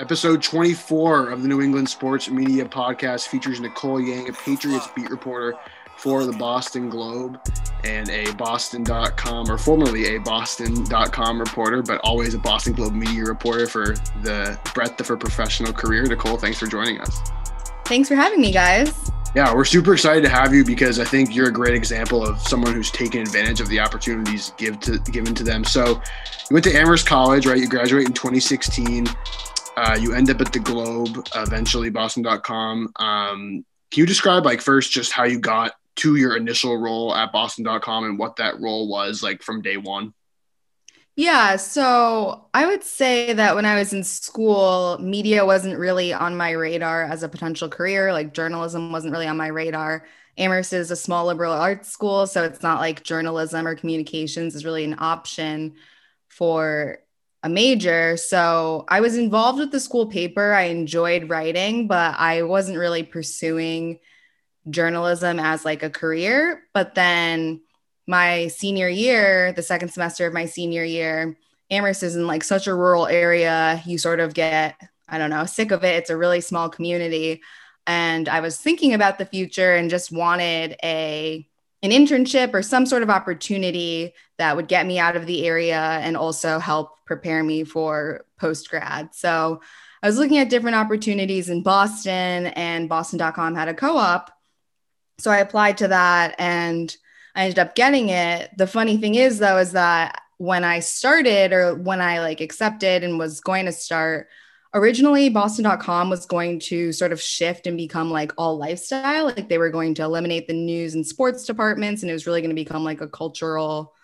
Episode 24 of the New England Sports Media Podcast features Nicole Yang, a Patriots beat reporter for the Boston Globe and a Boston.com or formerly a Boston.com reporter, but always a Boston Globe media reporter for the breadth of her professional career. Nicole, thanks for joining us. Thanks for having me, guys. Yeah, we're super excited to have you because I think you're a great example of someone who's taken advantage of the opportunities give to, given to them. So, you went to Amherst College, right? You graduate in 2016. Uh, you end up at the Globe, eventually Boston.com. Um, can you describe, like, first just how you got to your initial role at Boston.com and what that role was like from day one? Yeah, so I would say that when I was in school, media wasn't really on my radar as a potential career. Like journalism wasn't really on my radar. Amherst is a small liberal arts school, so it's not like journalism or communications is really an option for a major. So I was involved with the school paper. I enjoyed writing, but I wasn't really pursuing journalism as like a career. But then my senior year, the second semester of my senior year, Amherst is in like such a rural area. You sort of get, I don't know, sick of it. It's a really small community. And I was thinking about the future and just wanted a an internship or some sort of opportunity that would get me out of the area and also help prepare me for post grad. So I was looking at different opportunities in Boston, and Boston.com had a co op. So I applied to that and I ended up getting it. The funny thing is, though, is that when I started or when I like accepted and was going to start, originally boston.com was going to sort of shift and become like all lifestyle. Like they were going to eliminate the news and sports departments and it was really going to become like a cultural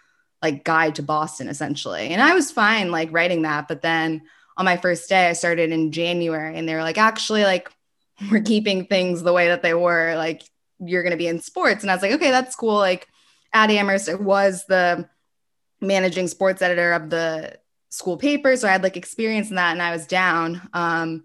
like guide to boston essentially. And i was fine like writing that but then on my first day i started in january and they were like actually like we're keeping things the way that they were. Like you're going to be in sports. And i was like okay that's cool. Like at amherst was the managing sports editor of the school paper. So I had like experience in that and I was down. Um,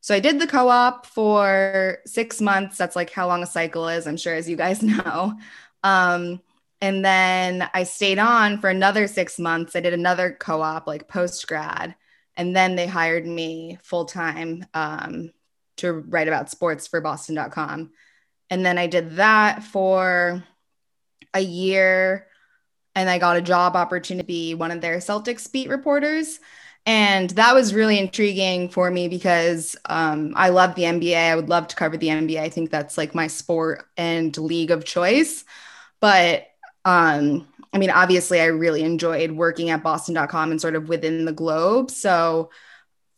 so I did the co op for six months. That's like how long a cycle is, I'm sure, as you guys know. Um, and then I stayed on for another six months. I did another co op, like post grad. And then they hired me full time um, to write about sports for boston.com. And then I did that for a year and I got a job opportunity, one of their Celtics beat reporters. And that was really intriguing for me because um, I love the NBA. I would love to cover the NBA. I think that's like my sport and league of choice. But um, I mean, obviously, I really enjoyed working at boston.com and sort of within the globe. So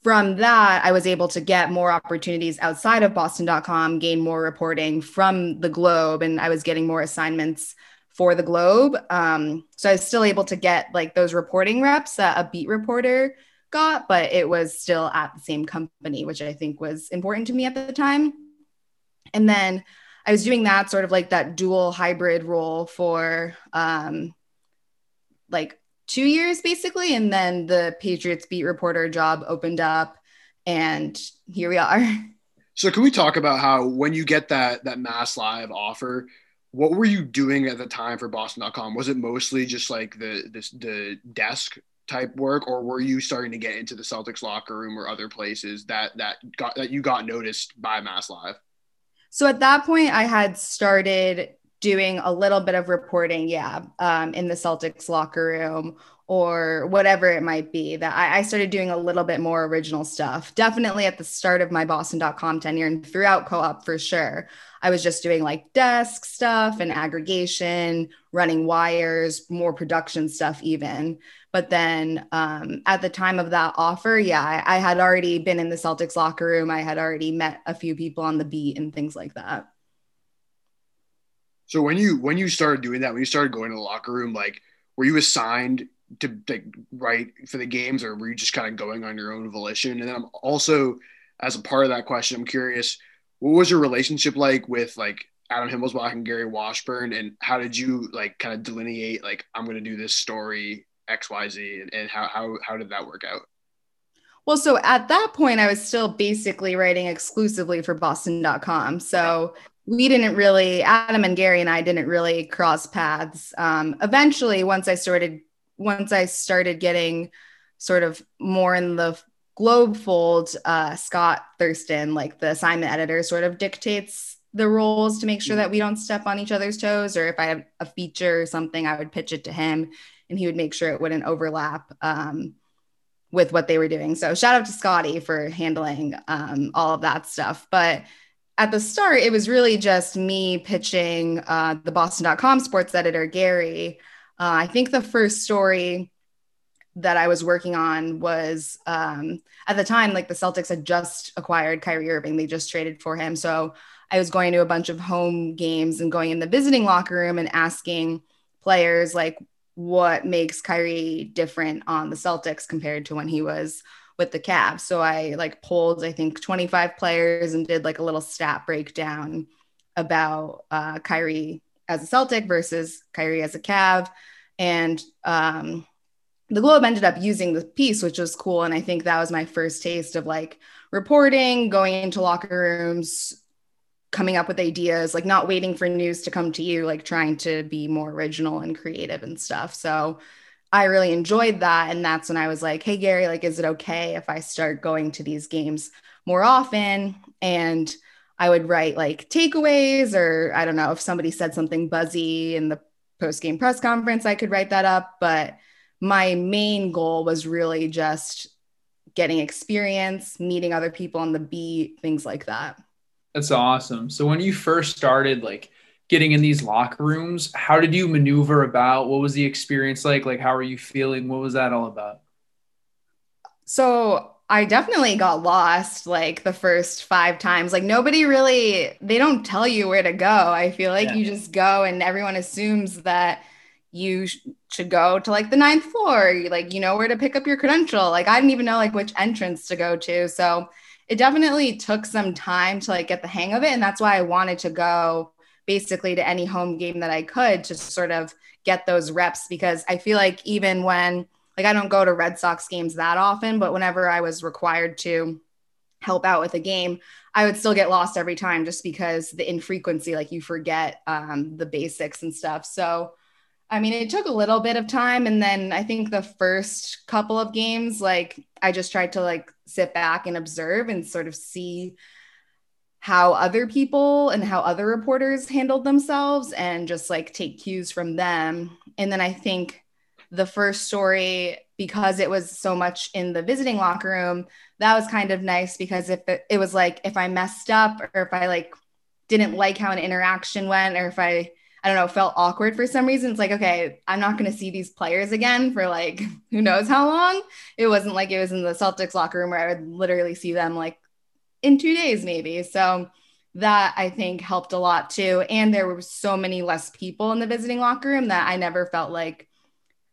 from that, I was able to get more opportunities outside of boston.com, gain more reporting from the globe, and I was getting more assignments for the Globe. Um, so I was still able to get like those reporting reps that a beat reporter got, but it was still at the same company, which I think was important to me at the time. And then I was doing that sort of like that dual hybrid role for um, like two years basically. And then the Patriots beat reporter job opened up and here we are. So can we talk about how when you get that that Mass Live offer, what were you doing at the time for boston.com was it mostly just like the this the desk type work or were you starting to get into the celtics locker room or other places that that got that you got noticed by mass live? So at that point i had started doing a little bit of reporting yeah um, in the celtics locker room or whatever it might be that I, I, started doing a little bit more original stuff. Definitely at the start of my boston.com tenure and throughout co-op for sure I was just doing like desk stuff and aggregation, running wires, more production stuff, even. But then um, at the time of that offer, yeah, I, I had already been in the Celtics locker room. I had already met a few people on the beat and things like that. So when you when you started doing that, when you started going to the locker room, like were you assigned to like write for the games, or were you just kind of going on your own volition? And then I'm also, as a part of that question, I'm curious what was your relationship like with like Adam Himmelsbach and Gary Washburn, and how did you like kind of delineate like I'm going to do this story X Y Z, and, and how how how did that work out? Well, so at that point, I was still basically writing exclusively for Boston.com. So we didn't really, Adam and Gary and I didn't really cross paths. Um, eventually, once I started, once I started getting sort of more in the Globefold, uh, Scott Thurston, like the assignment editor, sort of dictates the roles to make sure that we don't step on each other's toes. Or if I have a feature or something, I would pitch it to him and he would make sure it wouldn't overlap um, with what they were doing. So shout out to Scotty for handling um, all of that stuff. But at the start, it was really just me pitching uh, the Boston.com sports editor, Gary. Uh, I think the first story that I was working on was um, at the time, like the Celtics had just acquired Kyrie Irving. They just traded for him. So I was going to a bunch of home games and going in the visiting locker room and asking players, like, what makes Kyrie different on the Celtics compared to when he was with the Cavs. So I like pulled, I think, 25 players and did like a little stat breakdown about uh, Kyrie as a Celtic versus Kyrie as a Cav. And um, the Globe ended up using the piece, which was cool. And I think that was my first taste of like reporting, going into locker rooms, coming up with ideas, like not waiting for news to come to you, like trying to be more original and creative and stuff. So I really enjoyed that. And that's when I was like, hey, Gary, like, is it okay if I start going to these games more often? And I would write like takeaways, or I don't know if somebody said something buzzy in the post game press conference, I could write that up. But my main goal was really just getting experience, meeting other people on the beat, things like that. That's awesome. So when you first started like getting in these locker rooms, how did you maneuver about? What was the experience like? Like how are you feeling? What was that all about? So I definitely got lost like the first five times. Like nobody really, they don't tell you where to go. I feel like yeah. you just go and everyone assumes that you sh- should go to like the ninth floor. Like you know where to pick up your credential. Like I didn't even know like which entrance to go to. So it definitely took some time to like get the hang of it, and that's why I wanted to go basically to any home game that I could to sort of get those reps because I feel like even when like I don't go to Red Sox games that often, but whenever I was required to help out with a game, I would still get lost every time just because the infrequency, like you forget um, the basics and stuff. So I mean, it took a little bit of time. And then I think the first couple of games, like I just tried to like sit back and observe and sort of see how other people and how other reporters handled themselves and just like take cues from them. And then I think the first story, because it was so much in the visiting locker room, that was kind of nice because if it, it was like if I messed up or if I like didn't like how an interaction went or if I I don't know, felt awkward for some reason. It's like, okay, I'm not going to see these players again for like who knows how long. It wasn't like it was in the Celtics locker room where I would literally see them like in two days, maybe. So that I think helped a lot too. And there were so many less people in the visiting locker room that I never felt like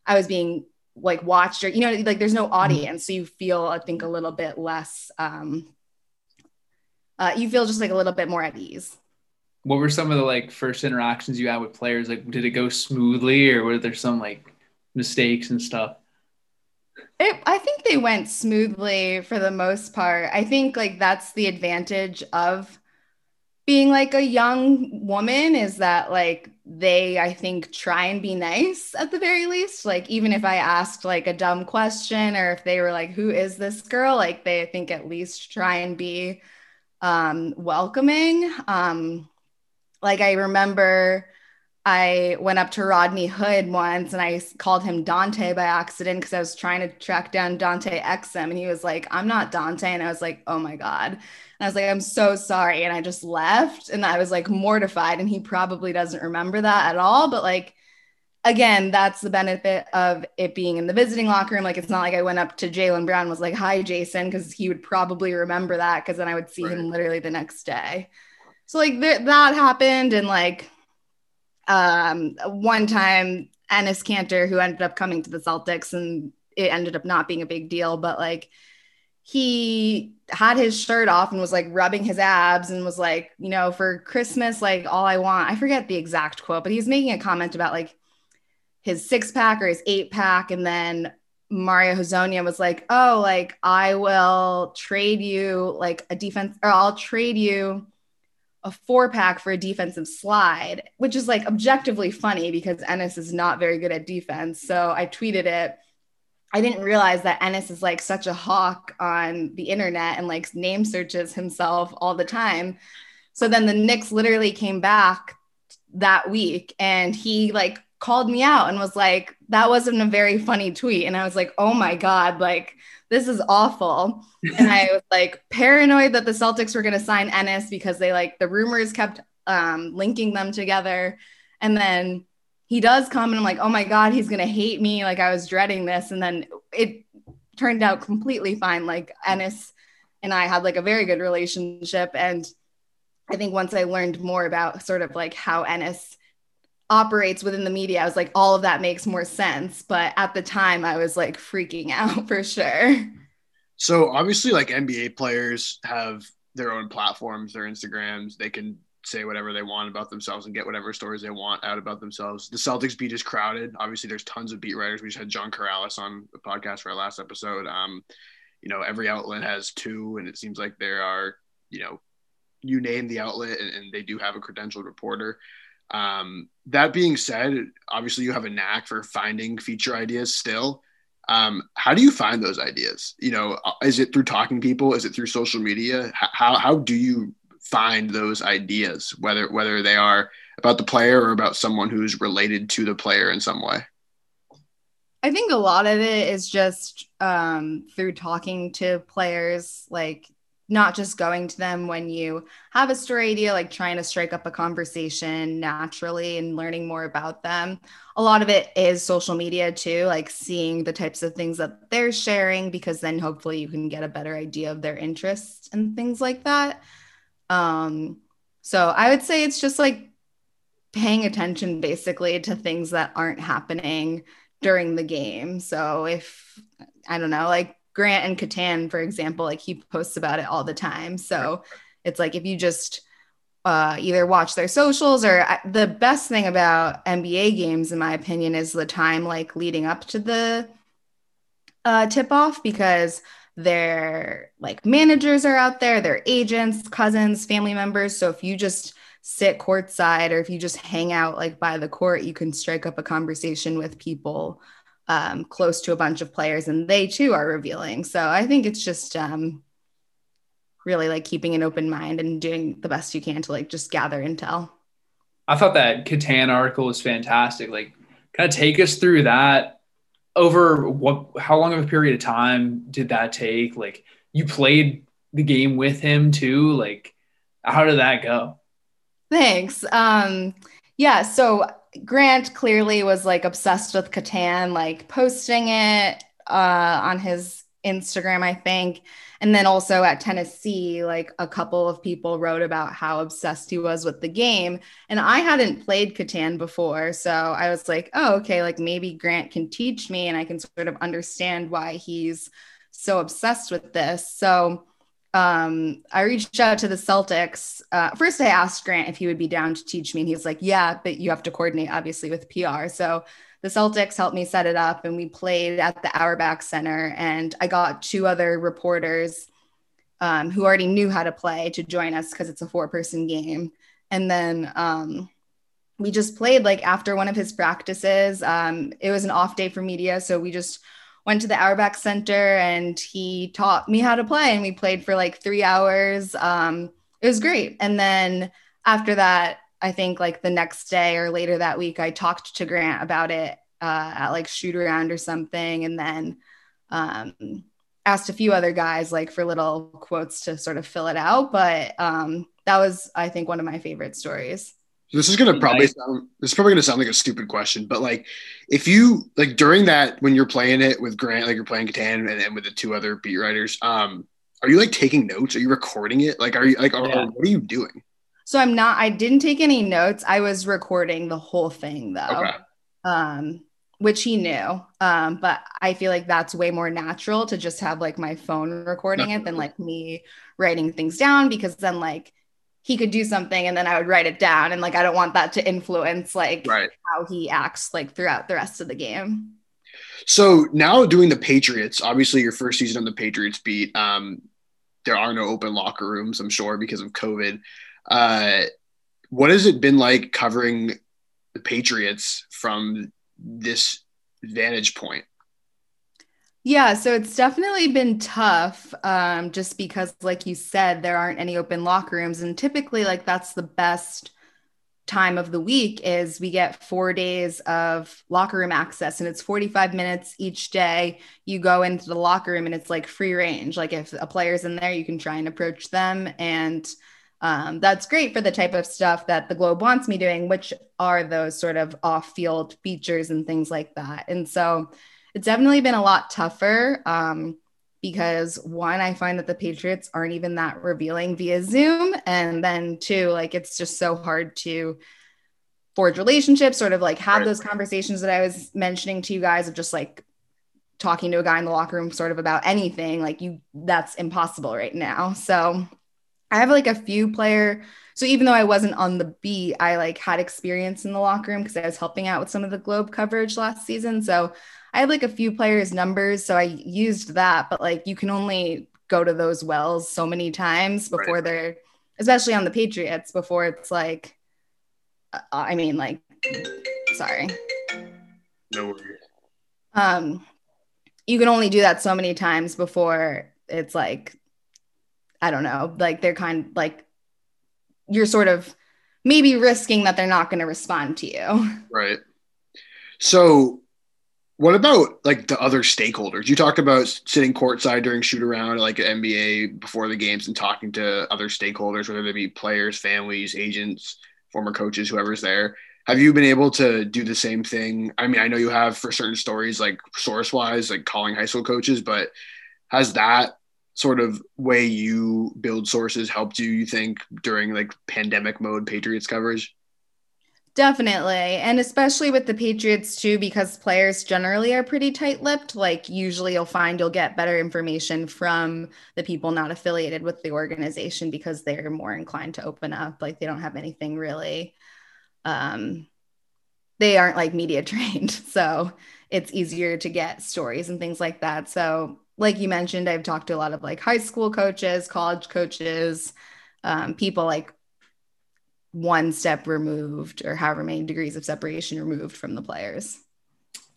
I was being like watched or, you know, like there's no mm-hmm. audience. So you feel, I think, a little bit less, um, uh, you feel just like a little bit more at ease what were some of the like first interactions you had with players? Like, did it go smoothly, or were there some like mistakes and stuff? It, I think they went smoothly for the most part. I think like that's the advantage of being like a young woman is that like they I think try and be nice at the very least. Like even if I asked like a dumb question or if they were like who is this girl, like they I think at least try and be um welcoming. Um like I remember I went up to Rodney Hood once and I called him Dante by accident because I was trying to track down Dante Exum and he was like, I'm not Dante. And I was like, oh my God. And I was like, I'm so sorry. And I just left and I was like mortified. And he probably doesn't remember that at all. But like, again, that's the benefit of it being in the visiting locker room. Like, it's not like I went up to Jaylen Brown was like, hi, Jason, because he would probably remember that because then I would see right. him literally the next day so like th- that happened and like um one time Enes Kanter who ended up coming to the Celtics and it ended up not being a big deal but like he had his shirt off and was like rubbing his abs and was like you know for Christmas like all I want I forget the exact quote but he's making a comment about like his six pack or his eight pack and then Mario Hezonja was like, "Oh, like I will trade you like a defense, or I'll trade you a four pack for a defensive slide, which is like objectively funny because Enes is not very good at defense. So I tweeted it I didn't realize that Enes is like such a hawk on the internet and like name searches himself all the time. So then the Knicks literally came back that week and he like called me out and was like, that wasn't a very funny tweet. And I was like, oh my God, like this is awful. and I was like paranoid that the Celtics were going to sign Enes because they like the rumors kept um, linking them together. And then he does come and I'm like, oh my God, he's going to hate me. Like I was dreading this. And then it turned out completely fine. Like Enes and I had like a very good relationship. And I think once I learned more about sort of like how Enes operates within the media, I was like, all of that makes more sense. But at the time, I was like freaking out for sure. So obviously, like NBA players have their own platforms, their Instagrams. They can say whatever they want about themselves and get whatever stories they want out about themselves. The Celtics beat is crowded. Obviously, there's tons of beat writers. We just had John Karalis on the podcast for our last episode. Um, you know, every outlet has two, and it seems like there are, you know, you name the outlet, and, and they do have a credentialed reporter. Um, that being said, obviously you have a knack for finding feature ideas still. Um, how do you find those ideas? You know, uh, is it through talking people? Is it through social media? How, how do you find those ideas, whether whether they are about the player or about someone who's related to the player in some way? I think a lot of it is just um, through talking to players, like not just going to them when you have a story idea, like trying to strike up a conversation naturally and learning more about them. A lot of it is social media too, like seeing the types of things that they're sharing, because then hopefully you can get a better idea of their interests and things like that. Um, so I would say it's just like paying attention basically to things that aren't happening during the game. So if I don't know, like Grant and Catan, for example, like he posts about it all the time. So it's like if you just uh, either watch their socials or the best thing about NBA games, in my opinion, is the time like leading up to the uh, tip off because their like managers are out there, their agents, cousins, family members. So if you just sit courtside or if you just hang out like by the court, you can strike up a conversation with people um, close to a bunch of players, and they too are revealing. So I think it's just um, really like keeping an open mind and doing the best you can to like just gather intel. I thought that Catan article was fantastic. Like, kind of take us through that over what how long of a period of time did that take like you played the game with him too like how did that go thanks um yeah so grant clearly was like obsessed with catan like posting it uh on his instagram i think and then also at Tennessee, like a couple of people wrote about how obsessed he was with the game. And I hadn't played Catan before. So I was like, oh, okay, like maybe Grant can teach me and I can sort of understand why he's so obsessed with this. So um, I reached out to the Celtics. Uh, first, I asked Grant if he would be down to teach me, and he was like, "Yeah, but you have to coordinate, obviously, with PR." So the Celtics helped me set it up and we played at the Auerbach Center. And I got two other reporters um, who already knew how to play to join us because it's a four person game. And then um, we just played like after one of his practices. Um, it was an off day for media. So we just went to the Auerbach Center and he taught me how to play. And we played for like three hours. Um, it was great. And then after that, I think like the next day or later that week, I talked to Grant about it uh, at like shoot around or something, and then um, asked a few other guys like for little quotes to sort of fill it out. But um, that was, I think, one of my favorite stories. This is gonna probably sound this is probably gonna sound like a stupid question, but like if you like during that when you're playing it with Grant, like you're playing Catan and then with the two other beat writers, um, are you like taking notes? Are you recording it? Like are you like yeah. what are you doing? So I'm not, I didn't take any notes. I was recording the whole thing though. Okay. Um, which he knew. Um, but I feel like that's way more natural to just have like my phone recording it than like me writing things down because then like he could do something and then I would write it down. And like I don't want that to influence like right. how he acts like throughout the rest of the game. So now doing the Patriots, obviously your first season on the Patriots beat, um, there are no open locker rooms, I'm sure, because of COVID. Uh, what has it been like covering the Patriots from this vantage point? Yeah, so it's definitely been tough um, just because, like you said, there aren't any open locker rooms. And typically, like, that's the best time of the week is we get four days of locker room access and it's 45 minutes each day you go into the locker room and it's like free range like if a player's in there you can try and approach them and um, that's great for the type of stuff that the globe wants me doing which are those sort of off-field features and things like that and so it's definitely been a lot tougher um, because one, I find that the Patriots aren't even that revealing via Zoom. And then two, like it's just so hard to forge relationships, sort of like have right. those conversations that I was mentioning to you guys of just like talking to a guy in the locker room sort of about anything. Like you that's impossible right now. So I have like a few player. So even though I wasn't on the beat, I like had experience in the locker room because I was helping out with some of the globe coverage last season. So I had like a few players' numbers, so I used that, but like you can only go to those wells so many times before right. they're, especially on the Patriots, before it's like, uh, I mean, like, sorry. No worries. Um, you can only do that so many times before it's like, I don't know, like they're kind like you're sort of maybe risking that they're not going to respond to you. Right. So what about like the other stakeholders? You talk about sitting courtside during shoot around like NBA before the games and talking to other stakeholders, whether they be players, families, agents, former coaches, whoever's there. Have you been able to do the same thing? I mean, I know you have for certain stories, like source wise, like calling high school coaches, but has that sort of way you build sources helped you, you think, during like pandemic mode Patriots coverage? Definitely. And especially with the Patriots, too, because players generally are pretty tight lipped. Like, usually you'll find you'll get better information from the people not affiliated with the organization because they're more inclined to open up. Like, they don't have anything really, um, they aren't like media trained. So it's easier to get stories and things like that. So, like you mentioned, I've talked to a lot of like high school coaches, college coaches, um, people like one step removed or however many degrees of separation removed from the players.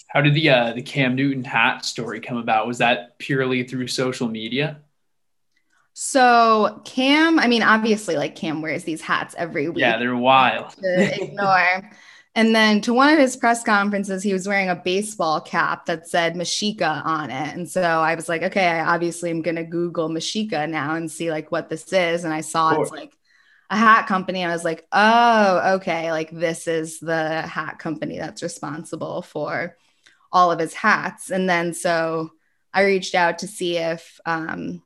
How did the uh, the Cam Newton hat story come about? Was that purely through social media? So Cam, I mean, obviously, like Cam wears these hats every week. Yeah, they're wild. to ignore. And then to one of his press conferences, he was wearing a baseball cap that said Mashika on it. And so I was like, okay, I obviously am going to Google Mashika now and see like what this is. And I saw it's like a hat company. I was like, oh, okay, like this is the hat company that's responsible for all of his hats. And then so I reached out to see if um,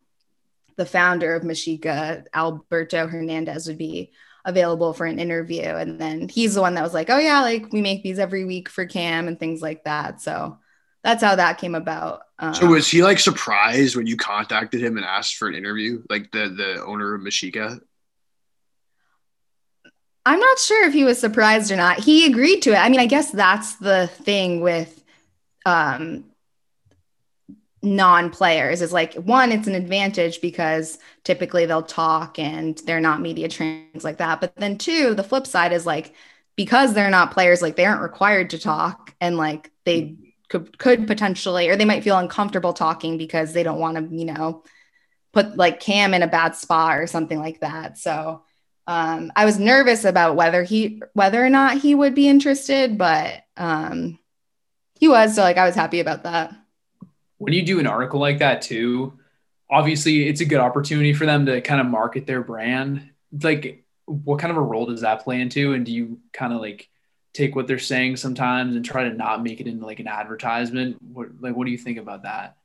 the founder of Mashika, Alberto Hernandez, would be available for an interview. And then he's the one that was like, oh, yeah, like we make these every week for Cam and things like that. So that's how that came about. Um, so was he like surprised when you contacted him and asked for an interview, like the the owner of Mashika? I'm not sure if he was surprised or not. He agreed to it. I mean, I guess that's the thing with um, non-players is like one it's an advantage because typically they'll talk and they're not media trainings like that but then two the flip side is like because they're not players like they aren't required to talk and like they could could potentially or they might feel uncomfortable talking because they don't want to you know put like cam in a bad spot or something like that so um, I was nervous about whether he whether or not he would be interested, but um, he was. So like I was happy about that. When you do an article like that too, obviously it's a good opportunity for them to kind of market their brand. Like, what kind of a role does that play into? And do you kind of like take what they're saying sometimes and try to not make it into like an advertisement? What like what do you think about that?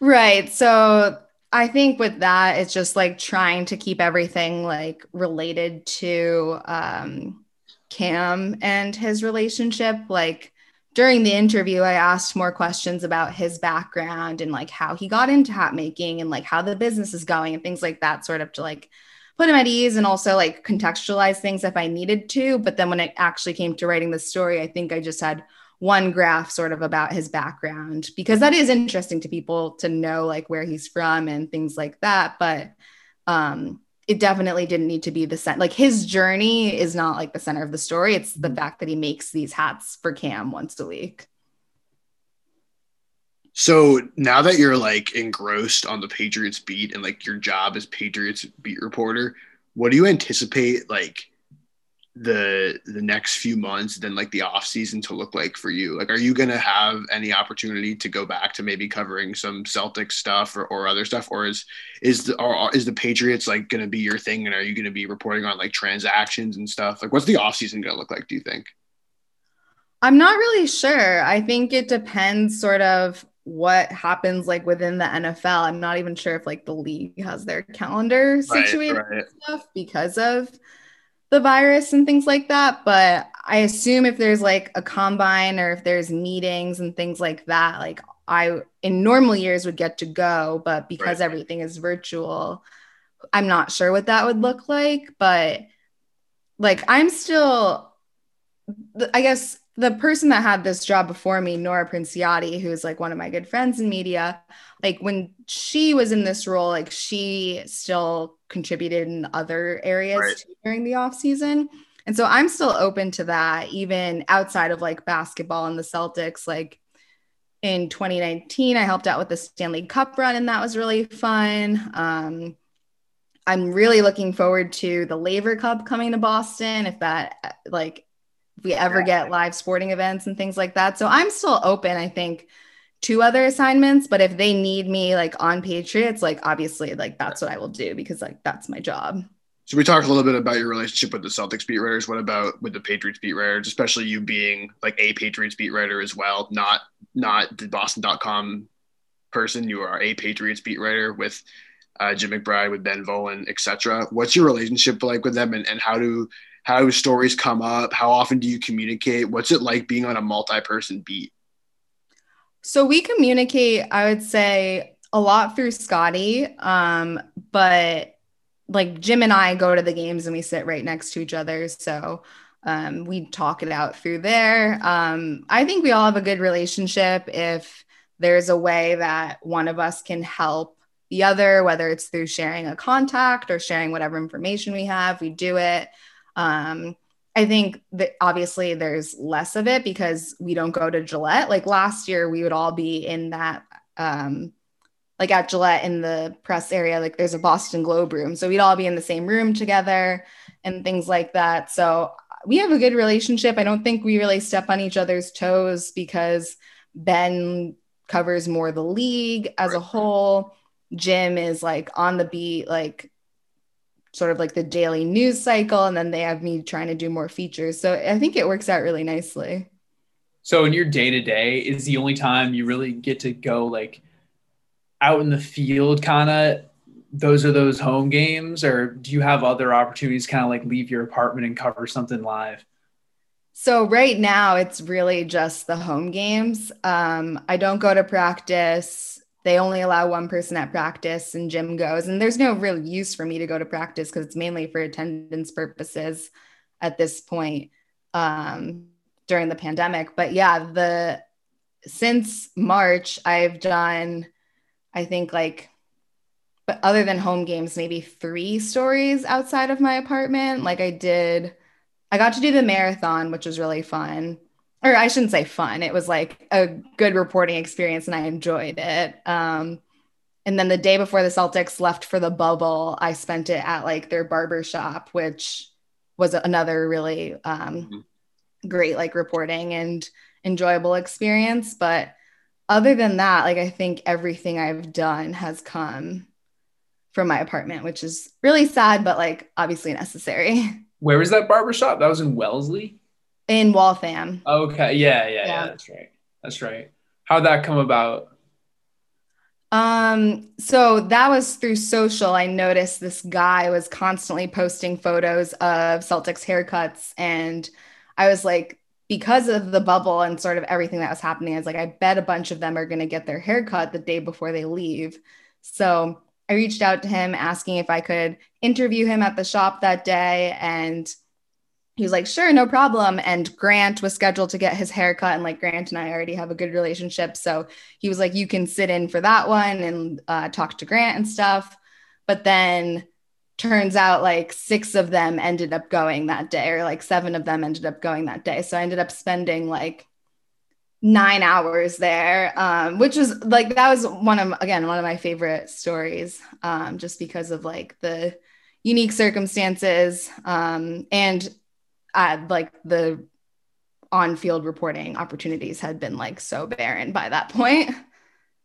Right. So I think with that, it's just like trying to keep everything like related to um, Cam and his relationship. Like during the interview, I asked more questions about his background and like how he got into hat making and like how the business is going and things like that, sort of to like put him at ease and also like contextualize things if I needed to. But then when it actually came to writing the story, I think I just had one graph sort of about his background because that is interesting to people to know like where he's from and things like that but um it definitely didn't need to be the center like his journey is not like the center of the story. It's the fact that he makes these hats for cam once a week. So now that you're like engrossed on the Patriots beat and like your job as Patriots beat reporter, what do you anticipate like the the next few months then like the off season to look like for you? Like are you going to have any opportunity to go back to maybe covering some celtic stuff or, or other stuff? Or is is the or is the patriots like going to be your thing and are you going to be reporting on like transactions and stuff? Like what's the off season going to look like do you think? I'm not really sure. I think it depends sort of what happens like within the NFL. I'm not even sure if like the league has their calendar situated right, right. stuff because of the virus and things like that. But I assume if there's like a combine or if there's meetings and things like that, like I in normal years would get to go, but because right. everything is virtual, I'm not sure what that would look like. But like I'm still, I guess the person that had this job before me, Nora Princiotti, who's like one of my good friends in media, like when she was in this role, like she still contributed in other areas right. during the off season. And so I'm still open to that, even outside of like basketball and the Celtics. Like in 2019, I helped out with the Stanley Cup run, and that was really fun. Um, I'm really looking forward to the Laver Cup coming to Boston. If that like we ever get live sporting events and things like that. So I'm still open, I think, to other assignments. But if they need me like on Patriots, like obviously, like that's what I will do because like that's my job. So we talked a little bit about your relationship with the Celtics beat writers. What about with the Patriots beat writers, especially you being like a Patriots beat writer as well, not not the Boston.com person. You are a Patriots beat writer with uh, Jim McBride, with Ben Volin, etc. What's your relationship like with them, and, and how do how do stories come up? How often do you communicate? What's it like being on a multi-person beat? So we communicate, I would say, a lot through Scotty. Um, but like Jim and I go to the games and we sit right next to each other. So um, we talk it out through there. Um, I think we all have a good relationship if there's a way that one of us can help the other, whether it's through sharing a contact or sharing whatever information we have, we do it. Um, I think that obviously there's less of it because we don't go to Gillette. Like last year, we would all be in that, um, like at Gillette in the press area, like there's a Boston Globe room. So we'd all be in the same room together and things like that. So we have a good relationship. I don't think we really step on each other's toes because Ben covers more the league as a whole. Jim is like on the beat, like sort of like the daily news cycle and then they have me trying to do more features. So i think it works out really nicely. So in your day to day is the only time you really get to go like out in the field kind of those are those home games? Or do you have other opportunities kind of like leave your apartment and cover something live? So right now it's really just the home games. Um, i don't go to practice they only allow one person at practice and Jim goes. And there's no real use for me to go to practice because it's mainly for attendance purposes at this point um, during the pandemic. But yeah, the since March, I've done, I think like, but other than home games, maybe three stories outside of my apartment. Like I did, I got to do the marathon, which was really fun or I shouldn't say fun. It was like a good reporting experience and I enjoyed it. Um, and then the day before the Celtics left for the bubble, I spent it at like their barber shop, which was another really um, mm-hmm. great like reporting and enjoyable experience. But other than that, like I think everything I've done has come from my apartment, which is really sad, but like obviously necessary. Where was that barber shop? That was in Wellesley in Waltham. Okay. Yeah, yeah, yeah, yeah. That's right. That's right. How'd that come about? Um, so that was through social. I noticed this guy was constantly posting photos of Celtics haircuts. And I was like, because of the bubble and sort of everything that was happening, I was like, I bet a bunch of them are going to get their haircut the day before they leave. So I reached out to him asking if I could interview him at the shop that day. And he was like, sure, no problem. And Grant was scheduled to get his haircut. And like Grant and I already have a good relationship. So he was like, you can sit in for that one and uh, talk to Grant and stuff. But then turns out like six of them ended up going that day, or like seven of them ended up going that day. So I ended up spending like nine hours there, um, which was like that was one of again one of my favorite stories, um, just because of like the unique circumstances um, and uh, like the on-field reporting opportunities had been like so barren by that point.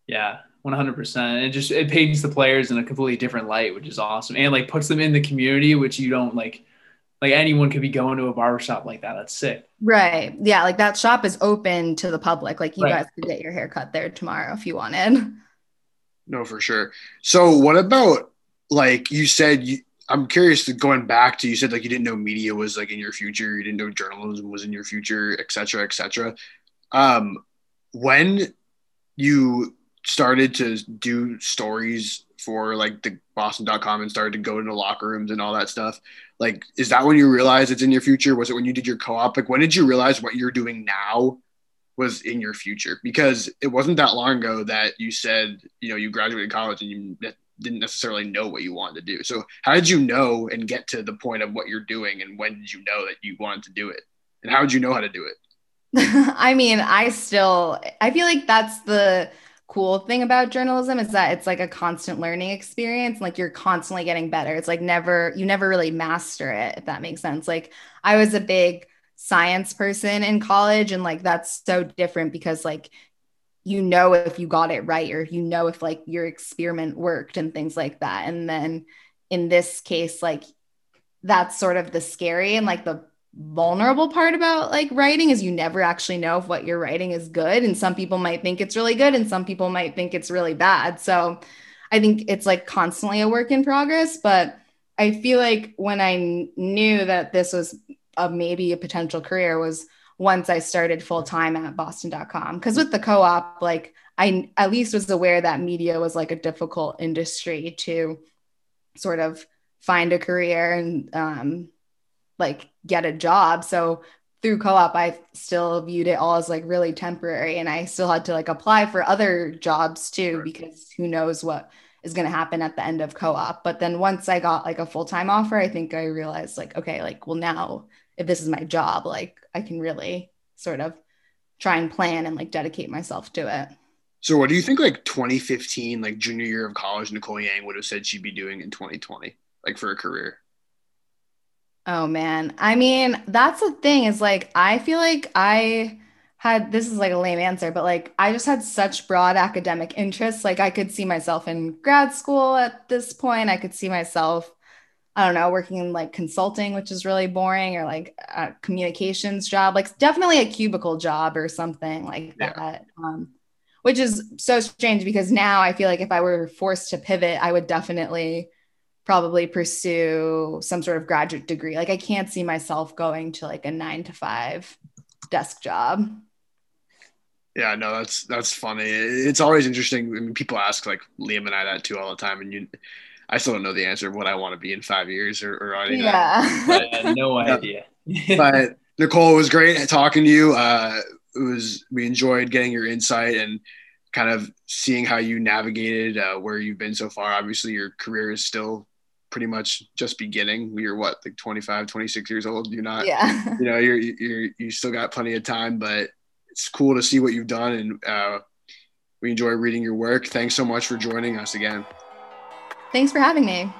Yeah, 100%. It just it paints the players in a completely different light, which is awesome, and like puts them in the community, which you don't like like anyone could be going to a barbershop like that. That's sick. Right. Yeah. Like that shop is open to the public. Like you right. guys could get your hair cut there tomorrow if you wanted. No, for sure. So what about like you said you I'm curious going back to you said like you didn't know media was like in your future, you didn't know journalism was in your future, et cetera, et cetera. Um, when you started to do stories for like the boston.com and started to go into locker rooms and all that stuff like is that when you realized it's in your future? Was it when you did your co-op? Like when did you realize what you're doing now was in your future? Because it wasn't that long ago that you said you know you graduated college and you didn't necessarily know what you wanted to do. So how did you know and get to the point of what you're doing and when did you know that you wanted to do it? And how did you know how to do it? I mean i still i feel like that's the cool thing about journalism is that it's like a constant learning experience like you're constantly getting better. It's like never you never really master it if that makes sense. Like i was a big science person in college and like that's so different because like you know if you got it right or if you know if like your experiment worked and things like that. And then in this case like that's sort of the scary and like the vulnerable part about like writing is you never actually know if what you're writing is good. And some people might think it's really good and some people might think it's really bad. So i think it's like constantly a work in progress. But i feel like when i knew that this was a maybe a potential career was once i started full time at boston.com because with the co-op like i at least was aware that media was like a difficult industry to sort of find a career and um, like get a job. So through co-op, I still viewed it all as like really temporary and I still had to like apply for other jobs too, because who knows what is going to happen at the end of co-op. But then once I got like a full-time offer, I think I realized like, okay, like, well now if this is my job, like I can really sort of try and plan and like dedicate myself to it. So what do you think like 2015, like junior year of college, Nicole Yang would have said she'd be doing in 2020, like for a career? Oh man. I mean, that's the thing is like I feel like I had this is like a lame answer, but like I just had such broad academic interests. Like I could see myself in grad school at this point. I could see myself, I don't know, working in like consulting, which is really boring, or like a communications job, like definitely a cubicle job or something like yeah. that. Um, which is so strange because now I feel like if I were forced to pivot, I would definitely probably pursue some sort of graduate degree. Like I can't see myself going to like a nine to five desk job. Yeah, no, that's that's funny. It's always interesting. I mean, people ask like Liam and I that too all the time, and you, I still don't know the answer of what I want to be in five years or, or anything. Yeah, no idea. but Nicole, it was great talking to you. Uh, it was we enjoyed getting your insight and kind of seeing how you navigated uh, where you've been so far. Obviously, your career is still pretty much just beginning. You're what, like 25, 26 years old. You're not, yeah. you know, you're, you're, you still got plenty of time, but it's cool to see what you've done. And uh, we enjoy reading your work. Thanks so much for joining us again. Thanks for having me.